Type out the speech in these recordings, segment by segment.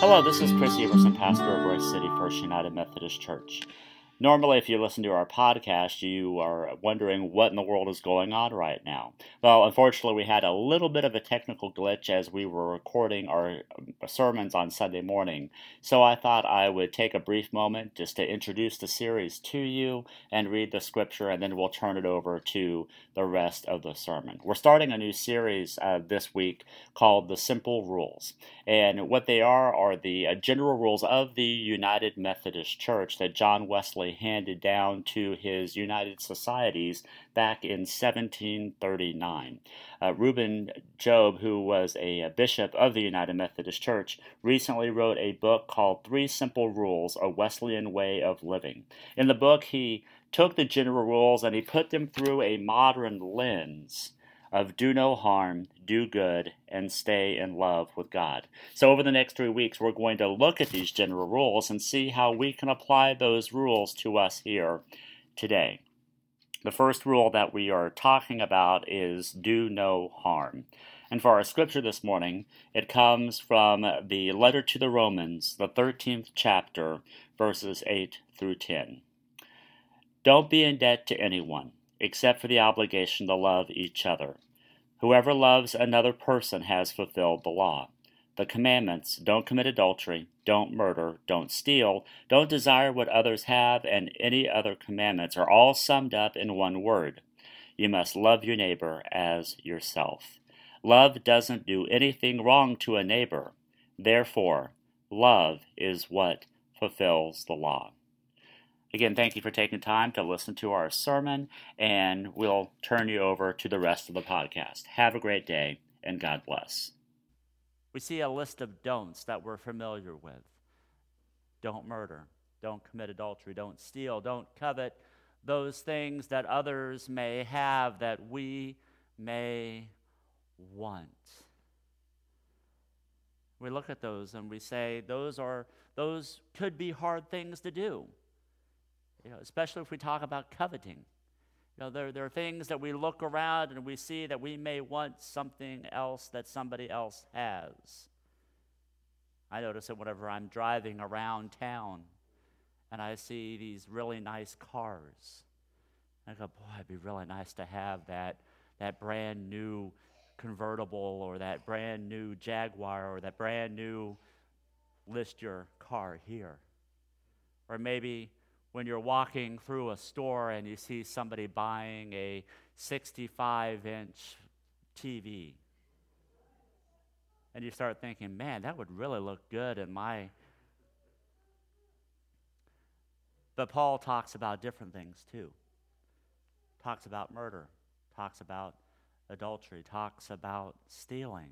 Hello, this is Chris Everson, pastor of Royse City First United Methodist Church. Normally, if you listen to our podcast, you are wondering what in the world is going on right now. Well, unfortunately, we had a little bit of a technical glitch as we were recording our sermons on Sunday morning. So I thought I would take a brief moment just to introduce the series to you and read the scripture, and then we'll turn it over to the rest of the sermon. We're starting a new series uh, this week called The Simple Rules. And what they are are the uh, general rules of the United Methodist Church that John Wesley handed down to his United Societies back in 1739. Uh, Reuben Job, who was a, a bishop of the United Methodist Church, recently wrote a book called Three Simple Rules A Wesleyan Way of Living. In the book, he took the general rules and he put them through a modern lens of do no harm, do good, and stay in love with God. So, over the next three weeks, we're going to look at these general rules and see how we can apply those rules to us here today. The first rule that we are talking about is do no harm. And for our scripture this morning, it comes from the letter to the Romans, the 13th chapter, verses 8 through 10. Don't be in debt to anyone except for the obligation to love each other. Whoever loves another person has fulfilled the law. The commandments don't commit adultery, don't murder, don't steal, don't desire what others have, and any other commandments are all summed up in one word. You must love your neighbor as yourself. Love doesn't do anything wrong to a neighbor. Therefore, love is what fulfills the law. Again, thank you for taking time to listen to our sermon, and we'll turn you over to the rest of the podcast. Have a great day, and God bless. We see a list of don'ts that we're familiar with don't murder, don't commit adultery, don't steal, don't covet those things that others may have that we may want. We look at those and we say those are those could be hard things to do. You know, especially if we talk about coveting. You know, there, there are things that we look around and we see that we may want something else that somebody else has. I notice it whenever I'm driving around town and I see these really nice cars. I go, boy, it'd be really nice to have that, that brand new convertible or that brand new Jaguar or that brand new list your car here. Or maybe when you're walking through a store and you see somebody buying a 65 inch TV. And you start thinking, man, that would really look good in my. But Paul talks about different things too. Talks about murder, talks about adultery, talks about stealing.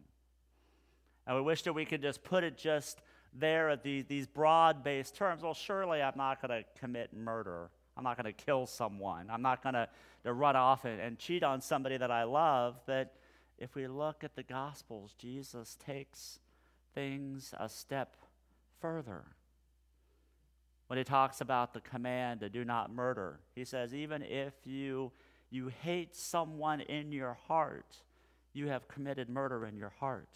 And we wish that we could just put it just there at the, these broad based terms, well, surely I'm not going to commit murder. I'm not going to kill someone. I'm not going to run off and, and cheat on somebody that I love. But if we look at the Gospels, Jesus takes things a step further. When he talks about the command to do not murder, he says, even if you, you hate someone in your heart, you have committed murder in your heart.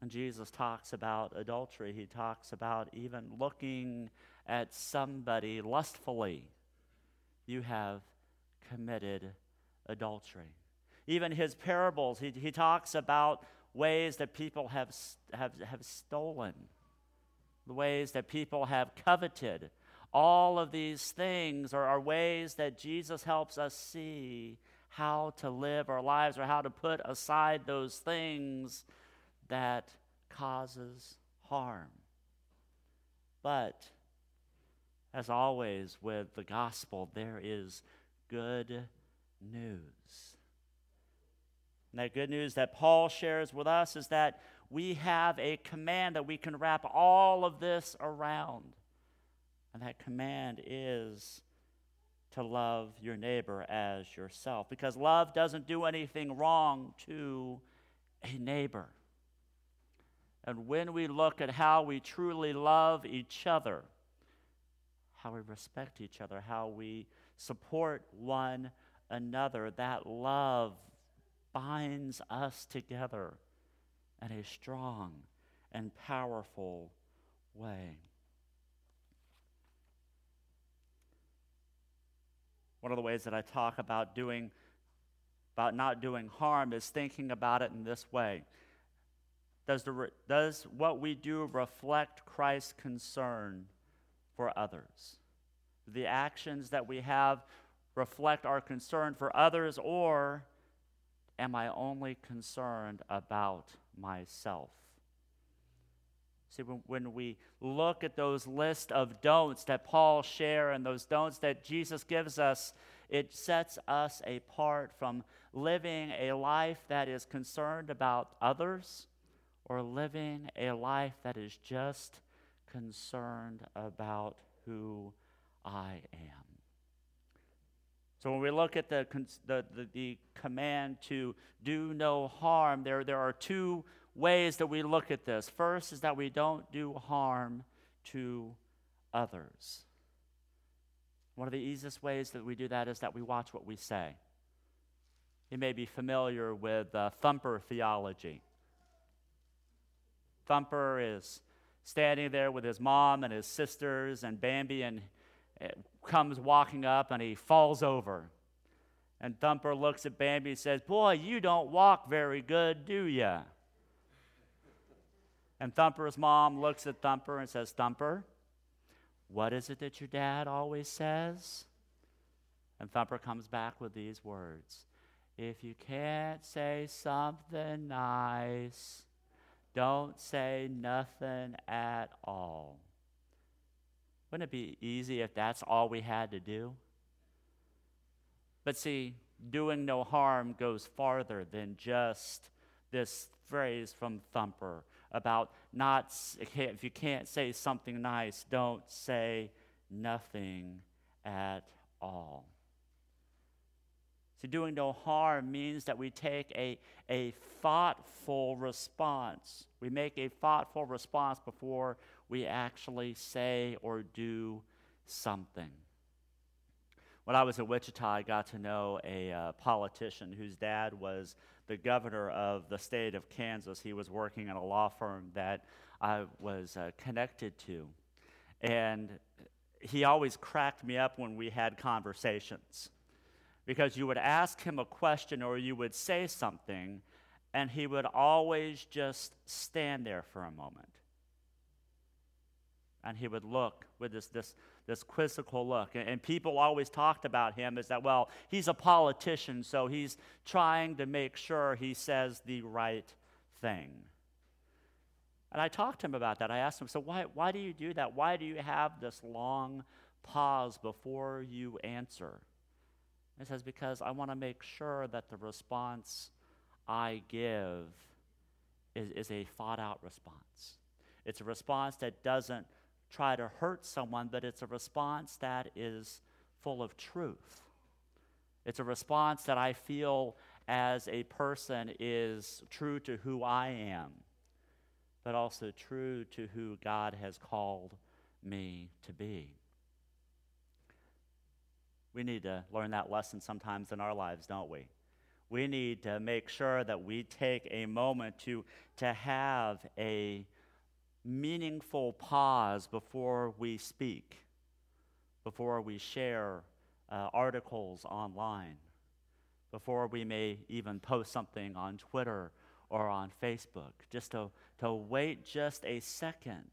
When Jesus talks about adultery, he talks about even looking at somebody lustfully. You have committed adultery. Even his parables, he, he talks about ways that people have, have, have stolen, the ways that people have coveted. All of these things are, are ways that Jesus helps us see how to live our lives or how to put aside those things that causes harm. But, as always with the gospel, there is good news. And that good news that Paul shares with us is that we have a command that we can wrap all of this around. And that command is to love your neighbor as yourself. Because love doesn't do anything wrong to a neighbor. And when we look at how we truly love each other, how we respect each other, how we support one another, that love binds us together in a strong and powerful way. One of the ways that I talk about doing about not doing harm is thinking about it in this way. Does, the, does what we do reflect Christ's concern for others? The actions that we have reflect our concern for others, or am I only concerned about myself? See, when, when we look at those list of don'ts that Paul share and those don'ts that Jesus gives us, it sets us apart from living a life that is concerned about others or living a life that is just concerned about who I am. So when we look at the, the, the, the, command to do no harm, there, there are two ways that we look at this. First is that we don't do harm to others. One of the easiest ways that we do that is that we watch what we say. You may be familiar with uh, thumper theology. Thumper is standing there with his mom and his sisters, and Bambi and uh, comes walking up and he falls over. And Thumper looks at Bambi and says, Boy, you don't walk very good, do you? And Thumper's mom looks at Thumper and says, Thumper, what is it that your dad always says? And Thumper comes back with these words If you can't say something nice, don't say nothing at all. Wouldn't it be easy if that's all we had to do? But see, doing no harm goes farther than just this phrase from Thumper about not, if you can't say something nice, don't say nothing at all. See, doing no harm means that we take a, a thoughtful response. We make a thoughtful response before we actually say or do something. When I was in Wichita, I got to know a uh, politician whose dad was the governor of the state of Kansas. He was working in a law firm that I was uh, connected to. And he always cracked me up when we had conversations because you would ask him a question or you would say something, and he would always just stand there for a moment and he would look with this, this, this quizzical look. And, and, people always talked about him as that, well, he's a politician, so he's trying to make sure he says the right thing. And I talked to him about that. I asked him, so why, why do you do that? Why do you have this long pause before you answer? He says, because I want to make sure that the response I give is, is a thought out response. It's a response that doesn't try to hurt someone, but it's a response that is full of truth. It's a response that I feel as a person is true to who I am, but also true to who God has called me to be. We need to learn that lesson sometimes in our lives, don't we? We need to make sure that we take a moment to, to have a meaningful pause before we speak, before we share uh, articles online, before we may even post something on Twitter or on Facebook, just to, to wait just a second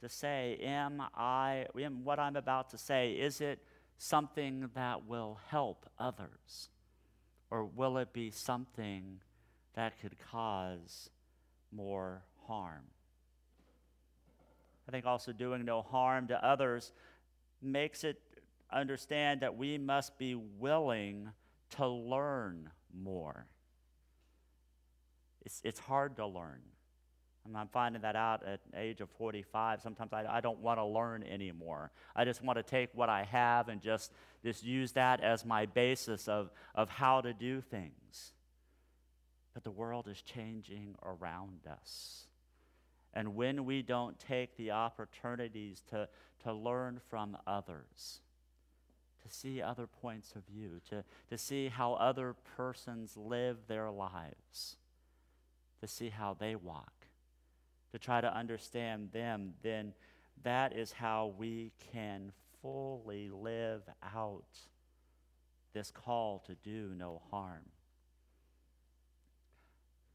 to say, Am I, am what I'm about to say, is it something that will help others? Or will it be something that could cause more harm? I think also doing no harm to others makes it understand that we must be willing to learn more. it's, it's hard to learn. And I'm finding that out at age of 45. Sometimes I, I don't want to learn anymore. I just want to take what I have and just, just use that as my basis of, of how to do things. But the world is changing around us. And when we don't take the opportunities to, to learn from others, to see other points of view, to, to see how other persons live their lives, to see how they walk, to try to understand them, then that is how we can fully live out this call to do no harm.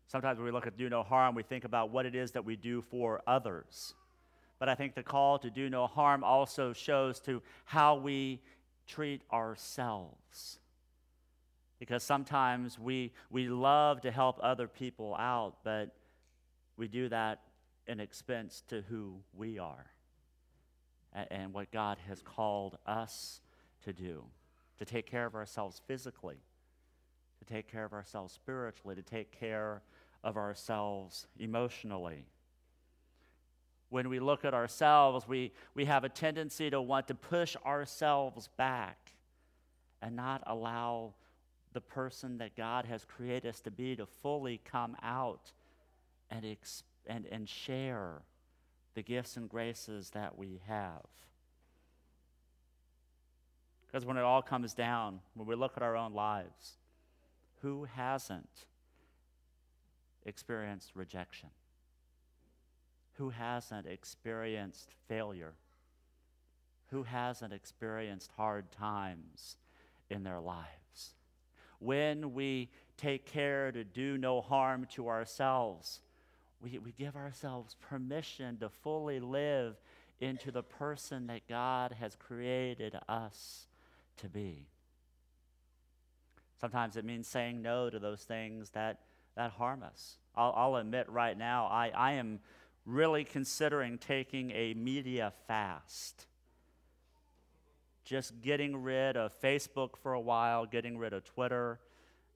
Sometimes when we look at do no harm, we think about what it is that we do for others. But I think the call to do no harm also shows to how we treat ourselves. Because sometimes we, we love to help other people out, but we do that in expense to who we are and, what God has called us to do to take care of ourselves physically, to take care of ourselves spiritually, to take care of ourselves emotionally. When we look at ourselves, we, we have a tendency to want to push ourselves back and not allow the person that God has created us to be to fully come out and, ex- and, and share the gifts and graces that we have. Because when it all comes down, when we look at our own lives, who hasn't experienced rejection? Who hasn't experienced failure? Who hasn't experienced hard times in their lives? When we take care to do no harm to ourselves, we, we give ourselves permission to fully live into the person that God has created us to be. Sometimes it means saying no to those things that, that harm us. I'll, I'll admit right now, I, I am really considering taking a media fast. Just getting rid of Facebook for a while, getting rid of Twitter,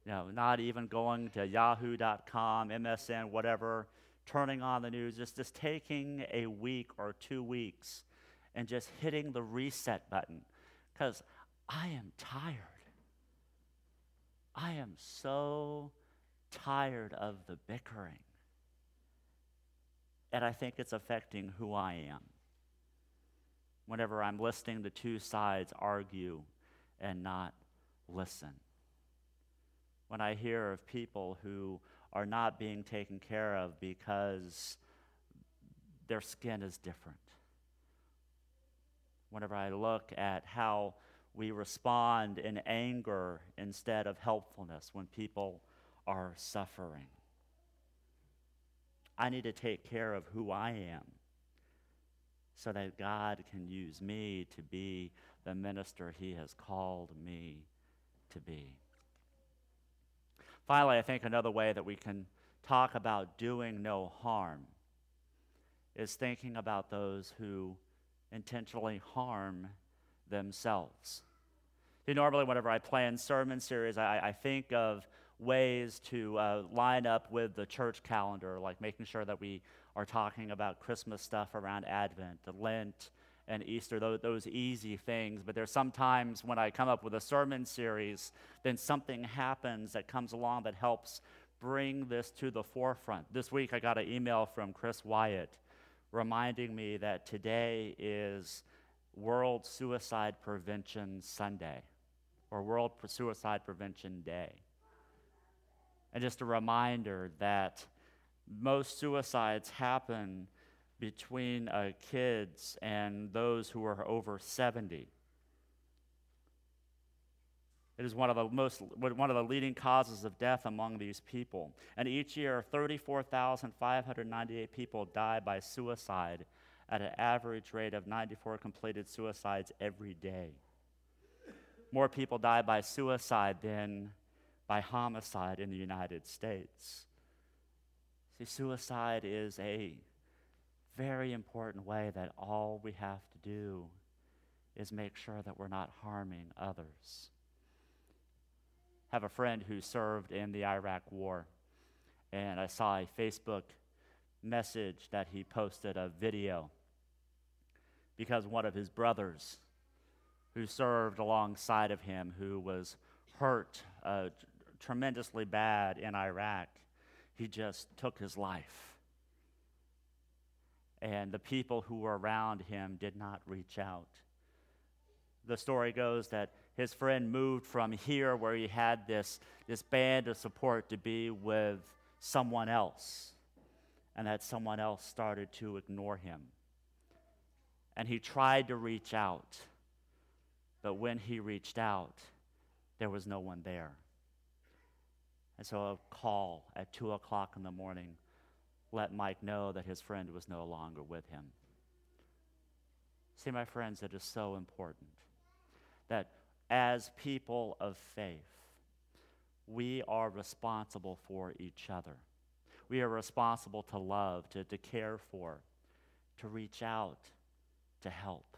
you know, not even going to yahoo.com, MSN, whatever, turning on the news, just, just taking a week or two weeks and just hitting the reset button because I am tired. I am so tired of the bickering. And I think it's affecting who I am. Whenever I'm listening the two sides argue and not listen. When I hear of people who are not being taken care of because their skin is different. Whenever I look at how we respond in anger instead of helpfulness when people are suffering. I need to take care of who I am so that God can use me to be the minister He has called me to be. Finally, I think another way that we can talk about doing no harm is thinking about those who intentionally harm themselves. See, normally, whenever I plan sermon series, I, I think of ways to uh, line up with the church calendar, like making sure that we are talking about Christmas stuff around Advent, Lent, and Easter, those, easy things. But there's sometimes when I come up with a sermon series, then something happens that comes along that helps bring this to the forefront. This week I got an email from Chris Wyatt reminding me that today is World Suicide Prevention Sunday or World Suicide Prevention Day. And just a reminder that most suicides happen between uh, kids and those who are over 70. It is one of the most one of the leading causes of death among these people. And each year 34,598 people die by suicide at an average rate of 94 completed suicides every day. More people die by suicide than by homicide in the United States. See, suicide is a very important way that all we have to do is make sure that we're not harming others. Have a friend who served in the Iraq War, and I saw a Facebook message that he posted a video because one of his brothers who served alongside of him, who was hurt uh, tremendously bad in Iraq, he just took his life. And the people who were around him did not reach out. The story goes that his friend moved from here, where he had this, this band of support, to be with someone else. And that someone else started to ignore him. And he tried to reach out. But when he reached out, there was no one there. And so a call at 2 o'clock in the morning let Mike know that his friend was no longer with him. See, my friends, it is so important that as people of faith, we are responsible for each other. We are responsible to love, to, to care for, to reach out, to help.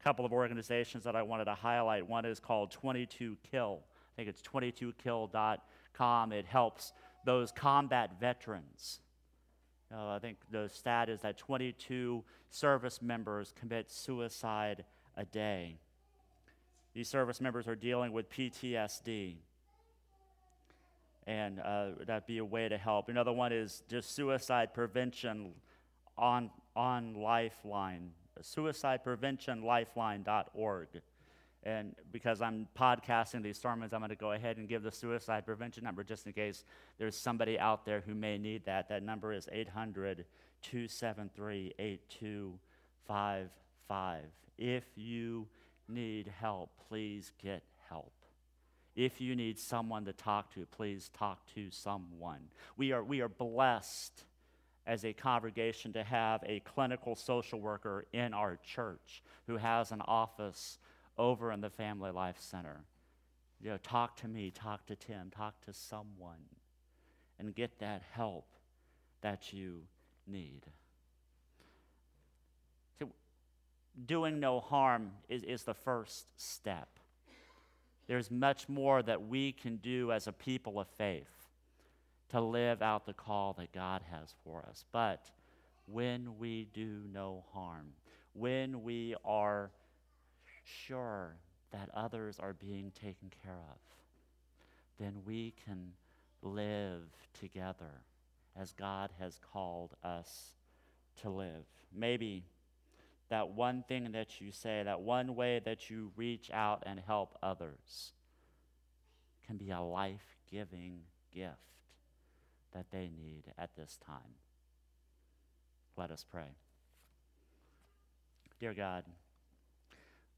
A couple of organizations that I wanted to highlight. One is called 22 Kill. I think it's 22kill.com. It helps those combat veterans. Uh, I think the stat is that 22 service members commit suicide a day. These service members are dealing with PTSD. And uh, that'd be a way to help. Another one is just suicide prevention on, on Lifeline, suicidepreventionlifeline.org. And because I'm podcasting these sermons, I'm going to go ahead and give the suicide prevention number just in case there's somebody out there who may need that. That number is 800 273 8255. If you need help, please get help. If you need someone to talk to, please talk to someone. We are, we are blessed as a congregation to have a clinical social worker in our church who has an office over in the Family Life Center. You know, talk to me, talk to Tim, talk to someone, and get that help that you need. So, doing no harm is, is the first step. There's much more that we can do as a people of faith to live out the call that God has for us. But when we do no harm, when we are sure that others are being taken care of, then we can live together as God has called us to live. Maybe that one thing that you say, that one way that you reach out and help others, can be a life giving gift that they need at this time. Let us pray. Dear God,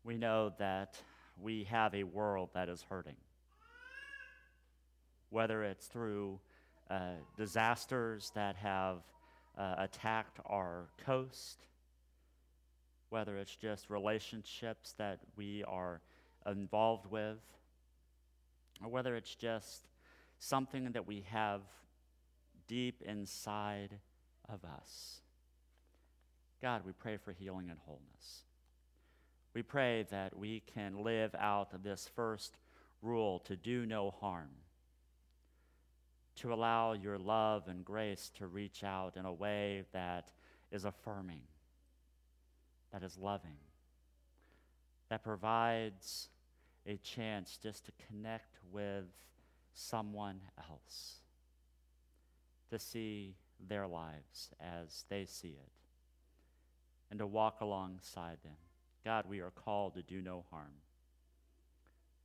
we know that we have a world that is hurting. Whether it's through uh, disasters that have uh, attacked our coast, whether it's just relationships that we are involved with, or whether it's just something that we have deep inside of us. God, we pray for healing and wholeness. We pray that we can live out this first rule to do no harm, to allow your love and grace to reach out in a way that is affirming that is loving, that provides a chance just to connect with someone else, to see their lives as they see it, and to walk alongside them. God, we are called to do no harm.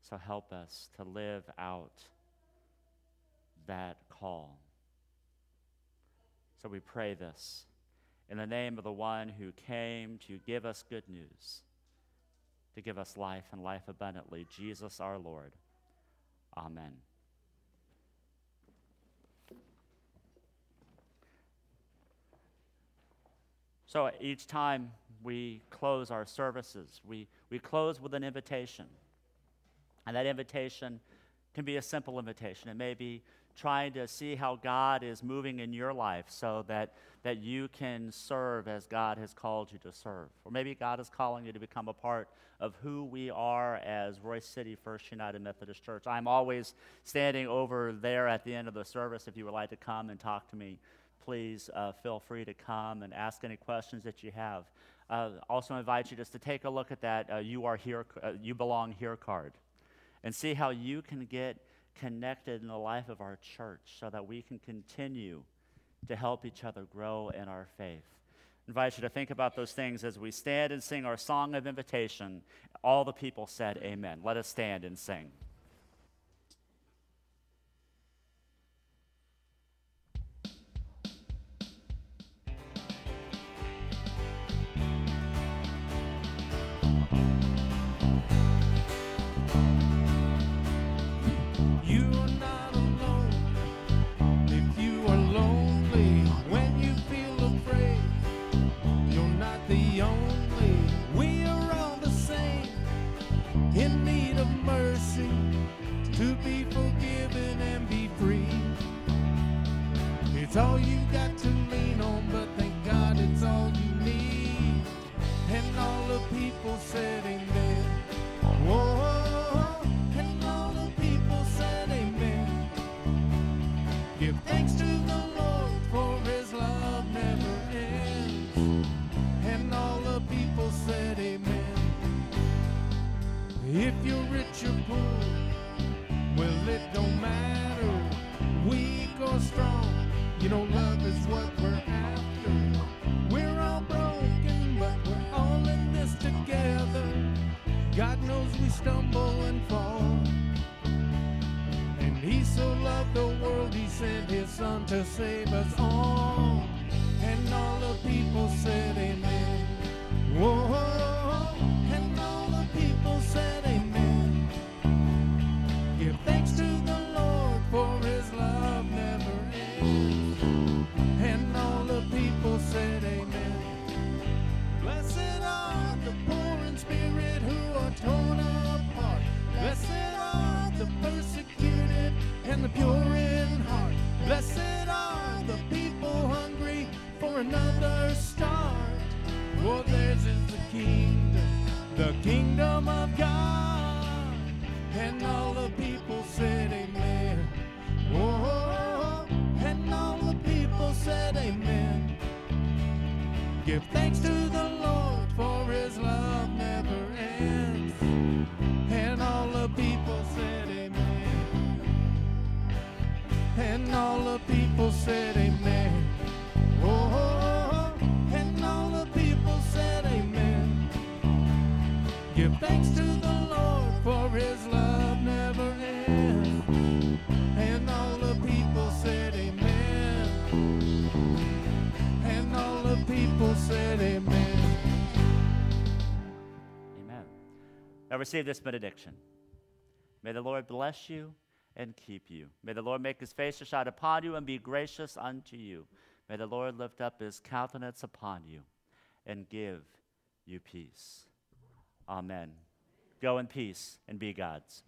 So help us to live out that call. So we pray this in the name of the one who came to give us good news, to give us life and life abundantly, Jesus our Lord. Amen. So each time we close our services, we, we close with an invitation. And that invitation can be a simple invitation. It may be trying to see how God is moving in your life so that, that you can serve as God has called you to serve. Or maybe God is calling you to become a part of who we are as Royse City First United Methodist Church. I'm always standing over there at the end of the service. If you would like to come and talk to me, please uh, feel free to come and ask any questions that you have. Uh, also invite you just to take a look at that uh, you are here uh, you belong here card and see how you can get connected in the life of our church so that we can continue to help each other grow in our faith. I invite you to think about those things as we stand and sing our song of invitation. All the people said, Amen. Let us stand and sing. Receive this benediction. May the Lord bless you and keep you. May the Lord make his face to shine upon you and be gracious unto you. May the Lord lift up his countenance upon you and give you peace. Amen. Go in peace and be God's.